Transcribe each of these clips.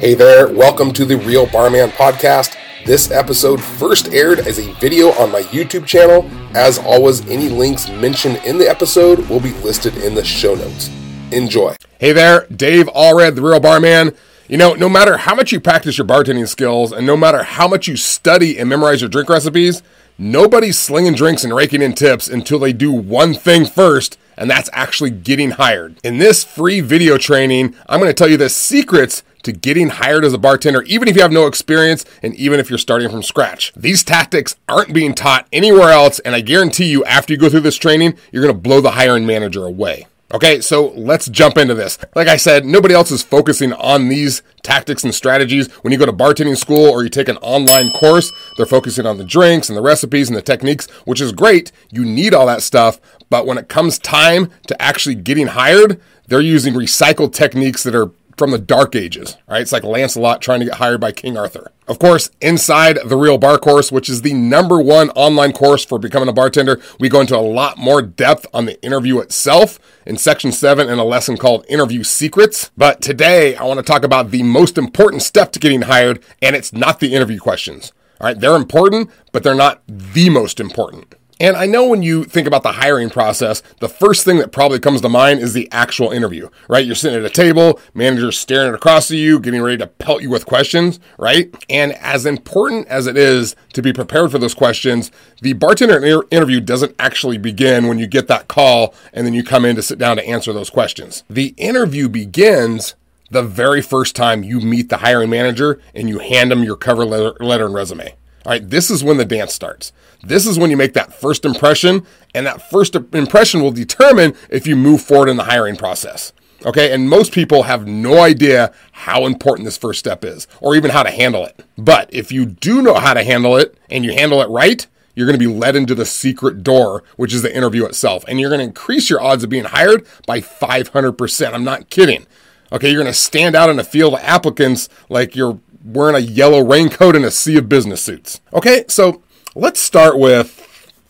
Hey there, welcome to the Real Barman Podcast. This episode first aired as a video on my YouTube channel. As always, any links mentioned in the episode will be listed in the show notes. Enjoy. Hey there, Dave Allred, the Real Barman. You know, no matter how much you practice your bartending skills and no matter how much you study and memorize your drink recipes, nobody's slinging drinks and raking in tips until they do one thing first, and that's actually getting hired. In this free video training, I'm going to tell you the secrets to getting hired as a bartender, even if you have no experience and even if you're starting from scratch. These tactics aren't being taught anywhere else, and I guarantee you, after you go through this training, you're gonna blow the hiring manager away. Okay, so let's jump into this. Like I said, nobody else is focusing on these tactics and strategies. When you go to bartending school or you take an online course, they're focusing on the drinks and the recipes and the techniques, which is great. You need all that stuff. But when it comes time to actually getting hired, they're using recycled techniques that are from the Dark Ages, right? It's like Lancelot trying to get hired by King Arthur. Of course, inside the Real Bar Course, which is the number one online course for becoming a bartender, we go into a lot more depth on the interview itself in section seven in a lesson called Interview Secrets. But today, I want to talk about the most important step to getting hired, and it's not the interview questions. All right, they're important, but they're not the most important. And I know when you think about the hiring process, the first thing that probably comes to mind is the actual interview, right? You're sitting at a table, manager's staring across at you, getting ready to pelt you with questions, right? And as important as it is to be prepared for those questions, the bartender inter- interview doesn't actually begin when you get that call and then you come in to sit down to answer those questions. The interview begins the very first time you meet the hiring manager and you hand them your cover letter, letter and resume. All right, this is when the dance starts. This is when you make that first impression, and that first impression will determine if you move forward in the hiring process. Okay, and most people have no idea how important this first step is, or even how to handle it. But if you do know how to handle it and you handle it right, you're going to be led into the secret door, which is the interview itself. And you're going to increase your odds of being hired by 500%. I'm not kidding. Okay, you're going to stand out in a field of applicants like you're wearing a yellow raincoat and a sea of business suits. Okay, so let's start with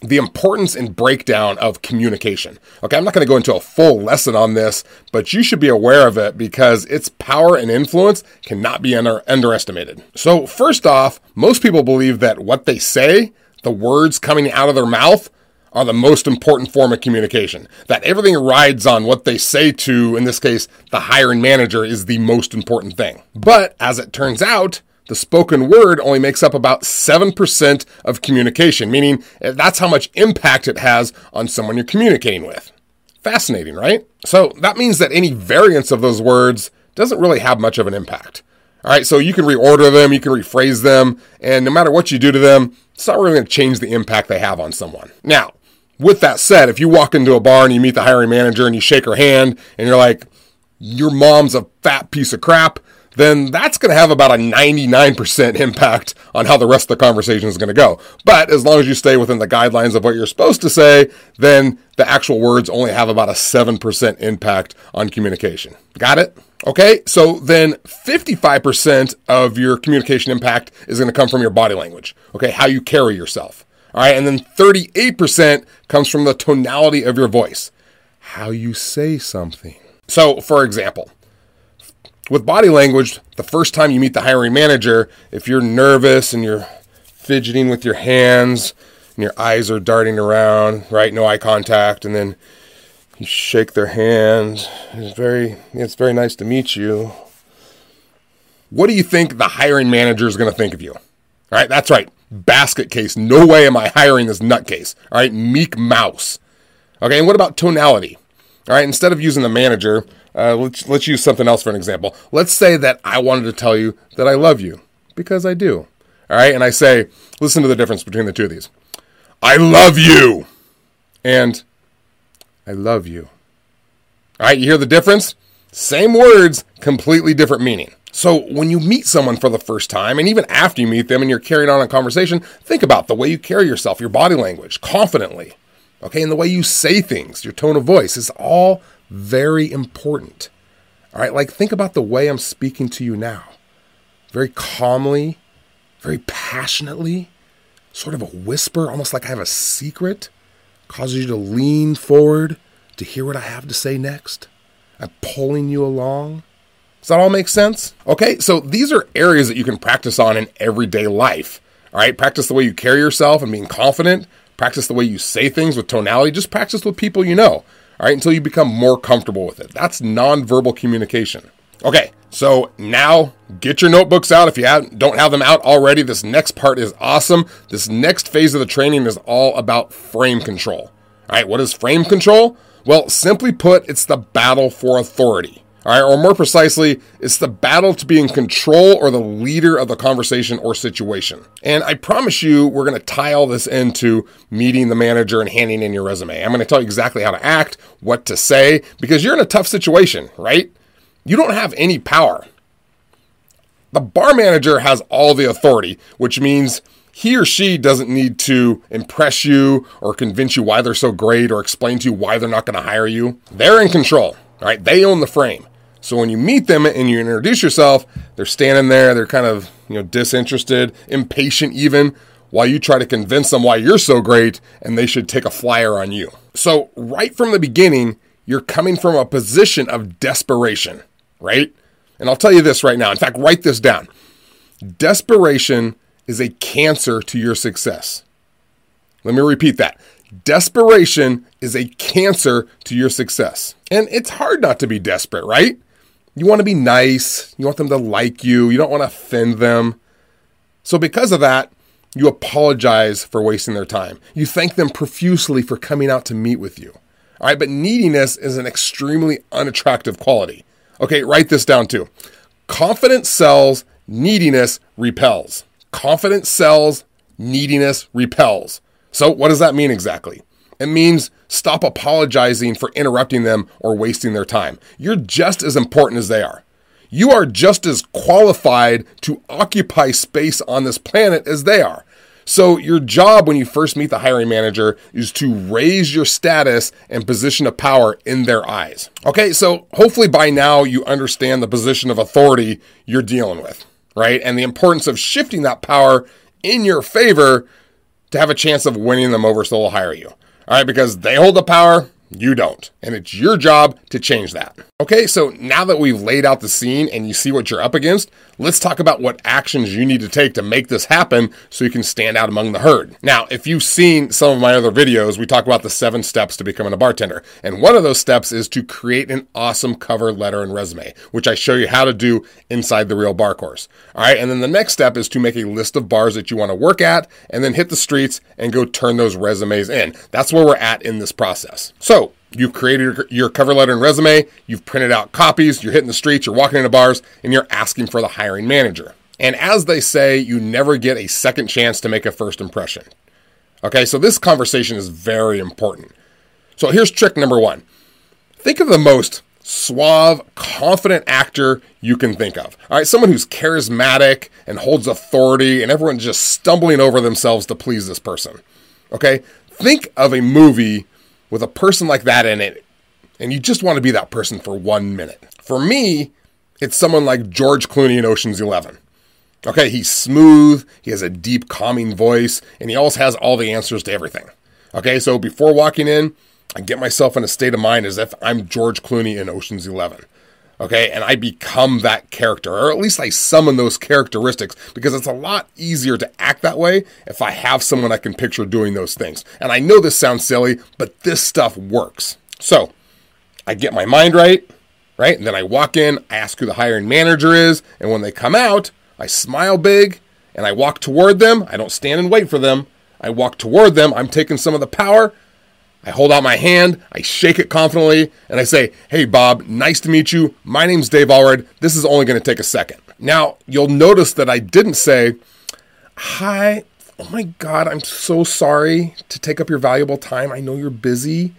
the importance and breakdown of communication. Okay, I'm not going to go into a full lesson on this, but you should be aware of it because its power and influence cannot be under- underestimated. So, first off, most people believe that what they say, the words coming out of their mouth, are the most important form of communication. That everything rides on what they say to, in this case, the hiring manager is the most important thing. But as it turns out, the spoken word only makes up about 7% of communication, meaning eh, that's how much impact it has on someone you're communicating with. Fascinating, right? So that means that any variance of those words doesn't really have much of an impact. All right, so you can reorder them, you can rephrase them, and no matter what you do to them, it's not really going to change the impact they have on someone. Now, with that said, if you walk into a bar and you meet the hiring manager and you shake her hand and you're like, your mom's a fat piece of crap, then that's going to have about a 99% impact on how the rest of the conversation is going to go. But as long as you stay within the guidelines of what you're supposed to say, then the actual words only have about a 7% impact on communication. Got it? Okay, so then 55% of your communication impact is going to come from your body language. Okay, how you carry yourself. All right, and then 38% comes from the tonality of your voice, how you say something. So, for example, with body language, the first time you meet the hiring manager, if you're nervous and you're fidgeting with your hands and your eyes are darting around, right? No eye contact, and then you shake their hand. It's very, it's very nice to meet you. What do you think the hiring manager is going to think of you? All right, that's right basket case. No way am I hiring this nutcase. All right, meek mouse. Okay, and what about tonality? All right, instead of using the manager, uh, let's let's use something else for an example. Let's say that I wanted to tell you that I love you because I do. All right, and I say, listen to the difference between the two of these. I love you, and I love you. All right, you hear the difference? Same words, completely different meaning. So, when you meet someone for the first time, and even after you meet them and you're carrying on a conversation, think about the way you carry yourself, your body language, confidently, okay, and the way you say things, your tone of voice is all very important. All right, like think about the way I'm speaking to you now. Very calmly, very passionately, sort of a whisper, almost like I have a secret, causes you to lean forward to hear what I have to say next. I'm pulling you along Does that all make sense? Okay, so these are areas that you can practice on in everyday life. All right, practice the way you carry yourself and being confident. Practice the way you say things with tonality. Just practice with people you know. All right, until you become more comfortable with it. That's nonverbal communication. Okay, so now get your notebooks out if you have, don't have them out already. This next part is awesome. This next phase of the training is all about frame control. All right, what is frame control? Well, simply put, it's the battle for authority. All right, or more precisely, it's the battle to be in control or the leader of the conversation or situation. And I promise you, we're going to tie all this into meeting the manager and handing in your resume. I'm going to tell you exactly how to act, what to say, because you're in a tough situation, right? You don't have any power. The bar manager has all the authority, which means he or she doesn't need to impress you or convince you why they're so great or explain to you why they're not going to hire you. They're in control, right? They own the frame. So when you meet them and you introduce yourself, they're standing there, they're kind of, you know, disinterested, impatient even, while you try to convince them why you're so great and they should take a flyer on you. So right from the beginning, you're coming from a position of desperation, right? And I'll tell you this right now. In fact, write this down. Desperation is a cancer to your success. Let me repeat that. Desperation is a cancer to your success. And it's hard not to be desperate, right? You want to be nice. You want them to like you. You don't want to offend them. So, because of that, you apologize for wasting their time. You thank them profusely for coming out to meet with you. All right, but neediness is an extremely unattractive quality. Okay, write this down too. Confidence sells, neediness repels. Confidence sells, neediness repels. So, what does that mean exactly? It means stop apologizing for interrupting them or wasting their time. You're just as important as they are. You are just as qualified to occupy space on this planet as they are. So, your job when you first meet the hiring manager is to raise your status and position of power in their eyes. Okay, so hopefully by now you understand the position of authority you're dealing with, right? And the importance of shifting that power in your favor to have a chance of winning them over so they'll hire you. All right, because they hold the power, you don't. And it's your job to change that. Okay, so now that we've laid out the scene and you see what you're up against, let's talk about what actions you need to take to make this happen so you can stand out among the herd. Now, if you've seen some of my other videos, we talk about the seven steps to becoming a bartender. And one of those steps is to create an awesome cover letter and resume, which I show you how to do inside the Real Bar course. All right, and then the next step is to make a list of bars that you want to work at and then hit the streets and go turn those resumes in. That's where we're at in this process. So, You've created your cover letter and resume, you've printed out copies, you're hitting the streets, you're walking into bars, and you're asking for the hiring manager. And as they say, you never get a second chance to make a first impression. Okay, so this conversation is very important. So here's trick number one think of the most suave, confident actor you can think of. All right, someone who's charismatic and holds authority, and everyone's just stumbling over themselves to please this person. Okay, think of a movie with a person like that in it, and you just want to be that person for one minute. For me, it's someone like George Clooney in Ocean's Eleven. Okay, he's smooth, he has a deep, calming voice, and he always has all the answers to everything. Okay, so before walking in, I get myself in a state of mind as if I'm George Clooney in Ocean's Eleven. Okay, and I become that character, or at least I summon those characteristics because it's a lot easier to act that way if I have someone I can picture doing those things. And I know this sounds silly, but this stuff works. So I get my mind right, right? And then I walk in, I ask who the hiring manager is, and when they come out, I smile big and I walk toward them. I don't stand and wait for them. I walk toward them. I'm taking some of the power I hold out my hand, I shake it confidently, and I say, Hey, Bob, nice to meet you. My name's Dave Allred. This is only going to take a second. Now, you'll notice that I didn't say, Hi, oh my God, I'm so sorry to take up your valuable time. I know you're busy.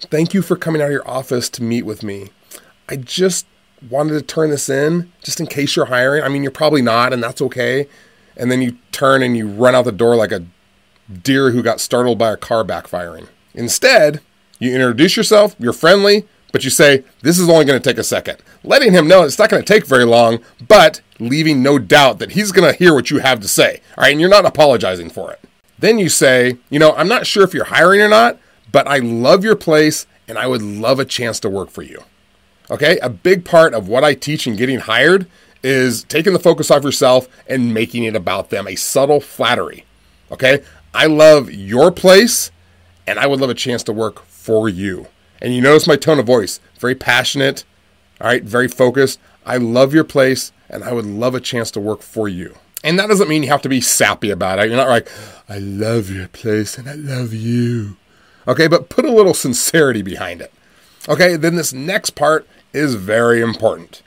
Thank you for coming out of your office to meet with me. I just wanted to turn this in just in case you're hiring. I mean, you're probably not, and that's okay. And then you turn and you run out the door like a deer who got startled by a car backfiring. Instead, you introduce yourself, you're friendly, but you say, This is only going to take a second, letting him know it's not going to take very long, but leaving no doubt that he's going to hear what you have to say. All right, and you're not apologizing for it. Then you say, You know, I'm not sure if you're hiring or not, but I love your place and I would love a chance to work for you. Okay, a big part of what I teach in getting hired is taking the focus off yourself and making it about them, a subtle flattery. Okay, I love your place and I would love a chance to work for you. And you notice my tone of voice, very passionate, all right, very focused. I love your place and I would love a chance to work for you. And that doesn't mean you have to be sappy about it. You're not like, I love your place and I love you. Okay, but put a little sincerity behind it. Okay, then this next part is very important.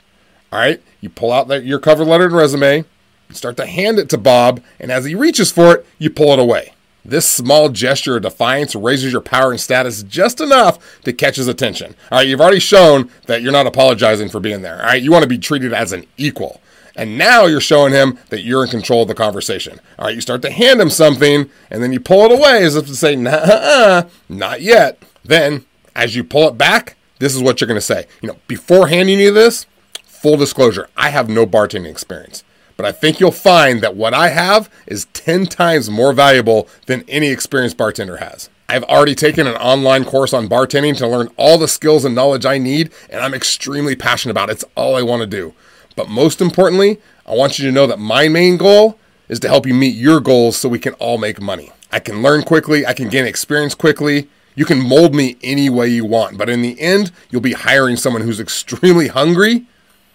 All right, you pull out your cover letter and resume, you start to hand it to Bob, and as he reaches for it, you pull it away. This small gesture of defiance raises your power and status just enough to catch his attention. All right, you've already shown that you're not apologizing for being there. All right, you want to be treated as an equal. And now you're showing him that you're in control of the conversation. All right, you start to hand him something, and then you pull it away as if to say, nah, not yet. Then, as you pull it back, this is what you're going to say. You know, before handing you this, full disclosure, I have no bartending experience. But I think you'll find that what I have is 10 times more valuable than any experienced bartender has. I've already taken an online course on bartending to learn all the skills and knowledge I need, and I'm extremely passionate about it. It's all I want to do. But most importantly, I want you to know that my main goal is to help you meet your goals so we can all make money. I can learn quickly, I can gain experience quickly. You can mold me any way you want, but in the end, you'll be hiring someone who's extremely hungry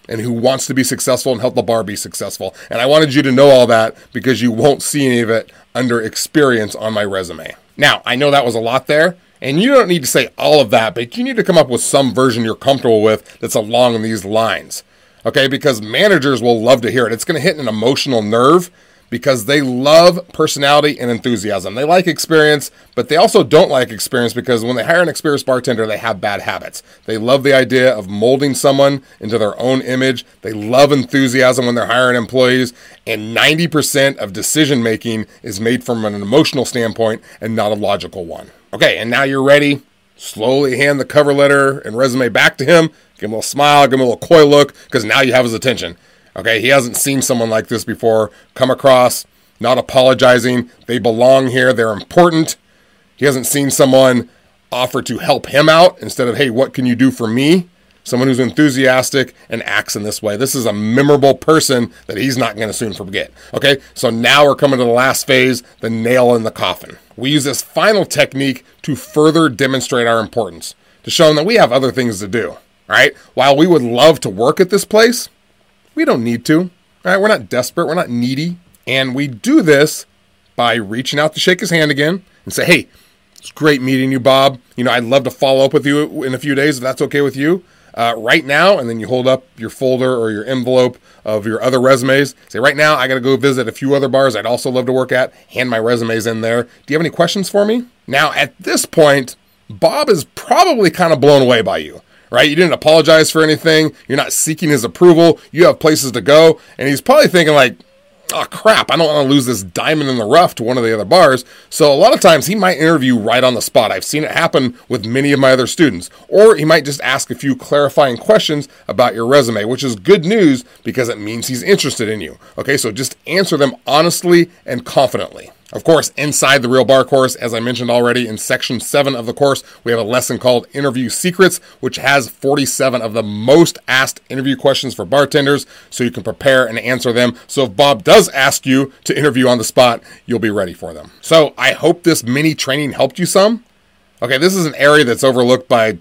and who wants to be successful and help the bar be successful. And I wanted you to know all that because you won't see any of it under experience on my resume. Now, I know that was a lot there, and you don't need to say all of that, but you need to come up with some version you're comfortable with that's along these lines okay? Because managers will love to hear it. It's going to hit an emotional nerve because they love personality and enthusiasm. They like experience, but they also don't like experience because when they hire an experienced bartender, they have bad habits. They love the idea of molding someone into their own image. They love enthusiasm when they're hiring employees, and 90% of decision making is made from an emotional standpoint and not a logical one. Okay, and now you're ready. Slowly hand the cover letter and resume back to him Give him a little smile, give him a little coy look, because now you have his attention. Okay, he hasn't seen someone like this before. Come across, not apologizing. They belong here, they're important. He hasn't seen someone offer to help him out instead of, hey, what can you do for me? Someone who's enthusiastic and acts in this way. This is a memorable person that he's not going to soon forget. Okay, so now we're coming to the last phase the nail in the coffin. We use this final technique to further demonstrate our importance, to show them that we have other things to do right? While we would love to work at this place, we don't need to. All right, We're not desperate, we're not needy. And we do this by reaching out to shake his hand again and say, hey, it's great meeting you, Bob. You know, I'd love to follow up with you in a few days if that's okay with you. Uh, right now, and then you hold up your folder or your envelope of your other resumes. Say, right now, I got to go visit a few other bars I'd also love to work at. Hand my resumes in there. Do you have any questions for me? Now, at this point, Bob is probably kind of blown away by you right? You didn't apologize for anything. You're not seeking his approval. You have places to go. And he's probably thinking, like, oh crap, I don't want to lose this diamond in the rough to one of the other bars. So a lot of times he might interview right on the spot. I've seen it happen with many of my other students. Or he might just ask a few clarifying questions about your resume, which is good news because it means he's interested in you. Okay, so just answer them honestly and confidently. Of course, inside the Real Bar course, as I mentioned already in section 7 of the course, we have a lesson called Interview Secrets, which has 47 of the most asked interview questions for bartenders so you can prepare and answer them. So if Bob does ask you to interview on the spot, you'll be ready for them. So I hope this mini training helped you some. Okay, this is an area that's overlooked by,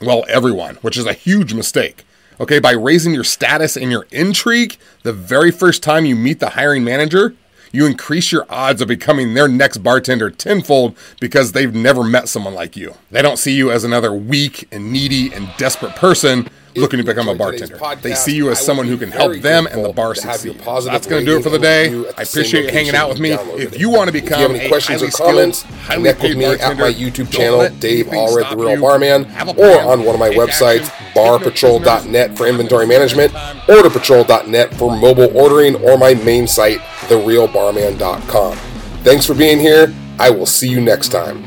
well, everyone, which is a huge mistake. Okay, by raising your status and your intrigue the very first time you meet the hiring manager, you increase your odds of becoming their next bartender tenfold because they've never met someone like you. They don't see you as another weak and needy and desperate person looking to become a bartender. Podcast, they see you as someone who can help them and the bar succeed. That's going to do it for the day. I appreciate you hanging out with me. If you want to become if you have any questions or comments, connect with me at my YouTube channel, Dave Allred, the Real Barman, or on one of my websites, barpatrol.net for inventory management, orderpatrol.net for mobile ordering, or my main site, therealbarman.com. Thanks for being here. I will see you next time.